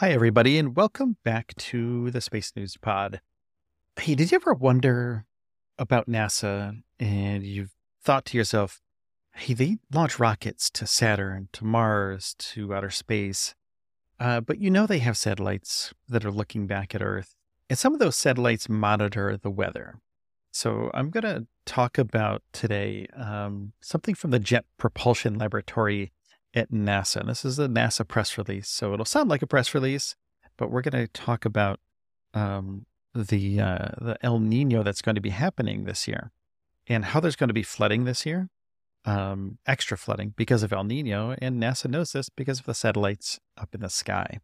Hi, everybody, and welcome back to the Space News Pod. Hey, did you ever wonder about NASA and you've thought to yourself, hey, they launch rockets to Saturn, to Mars, to outer space, uh, but you know they have satellites that are looking back at Earth, and some of those satellites monitor the weather. So I'm going to talk about today um, something from the Jet Propulsion Laboratory at NASA. And this is a NASA press release, so it'll sound like a press release, but we're going to talk about um, the uh, the El Nino that's going to be happening this year, and how there's going to be flooding this year, um, extra flooding because of El Nino, and NASA knows this because of the satellites up in the sky.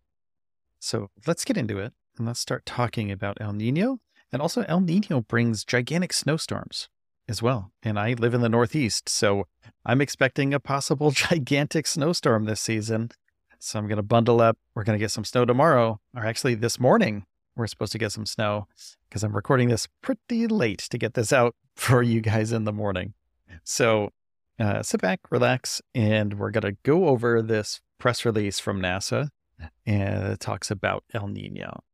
So let's get into it and let's start talking about El Nino. And also, El Nino brings gigantic snowstorms as well. And I live in the Northeast, so I'm expecting a possible gigantic snowstorm this season. So I'm going to bundle up. We're going to get some snow tomorrow, or actually this morning. We're supposed to get some snow because I'm recording this pretty late to get this out for you guys in the morning. So uh, sit back, relax, and we're going to go over this press release from NASA and it talks about El Nino.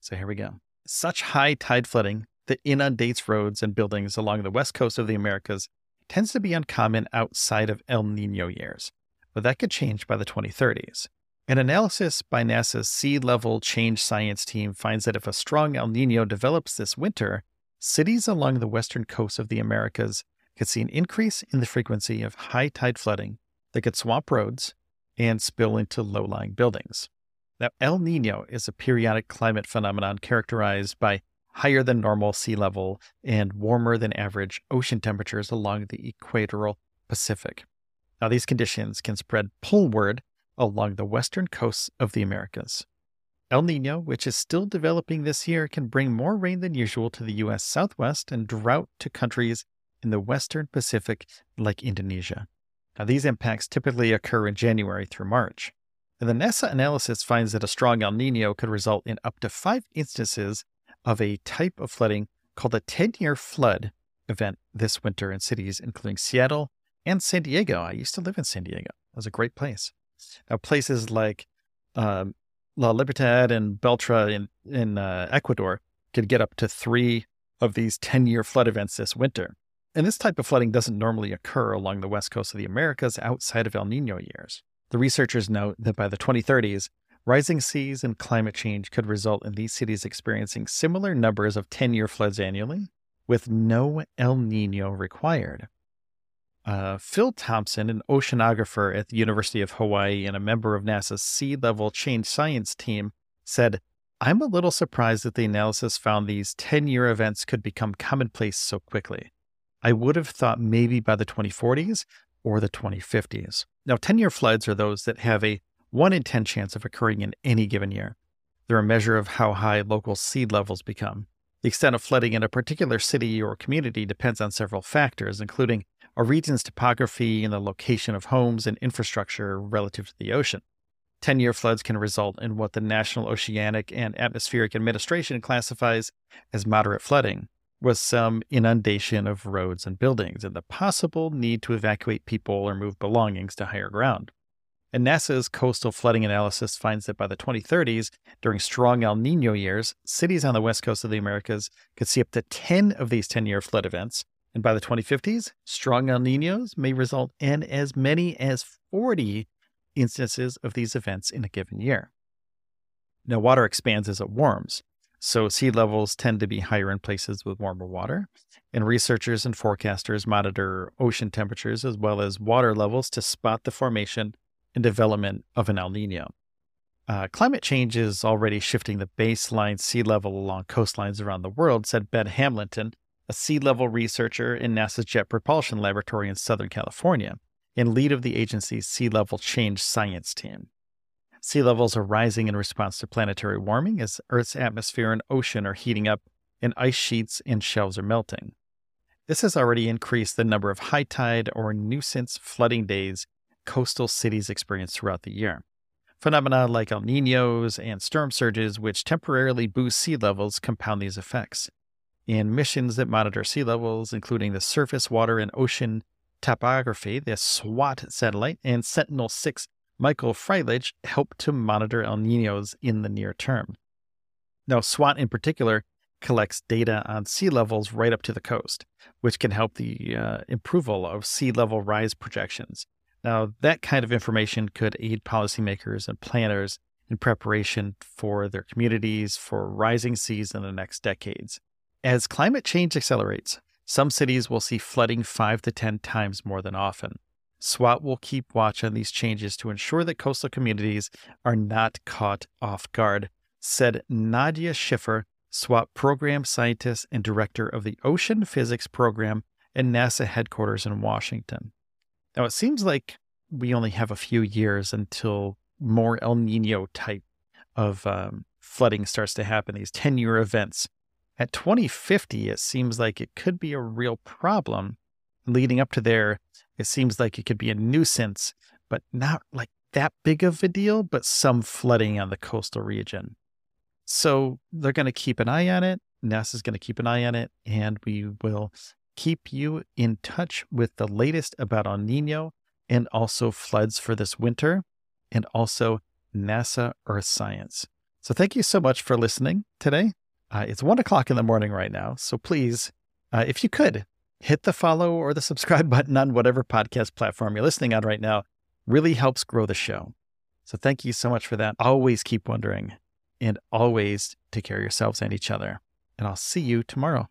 So here we go. Such high tide flooding that inundates roads and buildings along the west coast of the Americas tends to be uncommon outside of El Nino years, but that could change by the 2030s. An analysis by NASA's Sea Level Change Science team finds that if a strong El Nino develops this winter, cities along the western coast of the Americas could see an increase in the frequency of high tide flooding that could swamp roads and spill into low lying buildings. Now, El Nino is a periodic climate phenomenon characterized by higher than normal sea level and warmer than average ocean temperatures along the equatorial Pacific. Now, these conditions can spread poleward along the western coasts of the Americas. El Nino, which is still developing this year, can bring more rain than usual to the U.S. Southwest and drought to countries in the western Pacific like Indonesia. Now, these impacts typically occur in January through March. And the NASA analysis finds that a strong El Nino could result in up to five instances of a type of flooding called a 10 year flood event this winter in cities including Seattle and San Diego. I used to live in San Diego, it was a great place. Now, places like um, La Libertad and Baltra in, in uh, Ecuador could get up to three of these 10 year flood events this winter. And this type of flooding doesn't normally occur along the west coast of the Americas outside of El Nino years. The researchers note that by the 2030s, Rising seas and climate change could result in these cities experiencing similar numbers of 10 year floods annually, with no El Nino required. Uh, Phil Thompson, an oceanographer at the University of Hawaii and a member of NASA's Sea Level Change Science team, said, I'm a little surprised that the analysis found these 10 year events could become commonplace so quickly. I would have thought maybe by the 2040s or the 2050s. Now, 10 year floods are those that have a 1 in 10 chance of occurring in any given year. They're a measure of how high local sea levels become. The extent of flooding in a particular city or community depends on several factors, including a region's topography and the location of homes and infrastructure relative to the ocean. 10 year floods can result in what the National Oceanic and Atmospheric Administration classifies as moderate flooding, with some inundation of roads and buildings and the possible need to evacuate people or move belongings to higher ground. And NASA's coastal flooding analysis finds that by the 2030s, during strong El Nino years, cities on the west coast of the Americas could see up to 10 of these 10 year flood events. And by the 2050s, strong El Ninos may result in as many as 40 instances of these events in a given year. Now, water expands as it warms, so sea levels tend to be higher in places with warmer water. And researchers and forecasters monitor ocean temperatures as well as water levels to spot the formation and development of an El Nino. Uh, climate change is already shifting the baseline sea level along coastlines around the world, said Ben Hamlington, a sea level researcher in NASA's Jet Propulsion Laboratory in Southern California and lead of the agency's Sea Level Change Science team. Sea levels are rising in response to planetary warming as Earth's atmosphere and ocean are heating up and ice sheets and shelves are melting. This has already increased the number of high tide or nuisance flooding days coastal cities experience throughout the year. Phenomena like El Ninos and storm surges, which temporarily boost sea levels, compound these effects. In missions that monitor sea levels, including the Surface Water and Ocean Topography, the SWOT satellite, and Sentinel 6 Michael Freilich, help to monitor El Ninos in the near term. Now, SWOT in particular collects data on sea levels right up to the coast, which can help the uh, approval of sea level rise projections. Now, that kind of information could aid policymakers and planners in preparation for their communities for rising seas in the next decades. As climate change accelerates, some cities will see flooding 5 to 10 times more than often. SWOT will keep watch on these changes to ensure that coastal communities are not caught off guard, said Nadya Shiffer, SWOT program scientist and director of the Ocean Physics Program at NASA headquarters in Washington. Now, it seems like we only have a few years until more El Nino type of um, flooding starts to happen, these 10 year events. At 2050, it seems like it could be a real problem. Leading up to there, it seems like it could be a nuisance, but not like that big of a deal, but some flooding on the coastal region. So they're going to keep an eye on it. NASA's going to keep an eye on it, and we will keep you in touch with the latest about El Nino and also floods for this winter and also NASA Earth Science. So thank you so much for listening today. Uh, it's one o'clock in the morning right now. So please, uh, if you could, hit the follow or the subscribe button on whatever podcast platform you're listening on right now. Really helps grow the show. So thank you so much for that. Always keep wondering and always take care of yourselves and each other. And I'll see you tomorrow.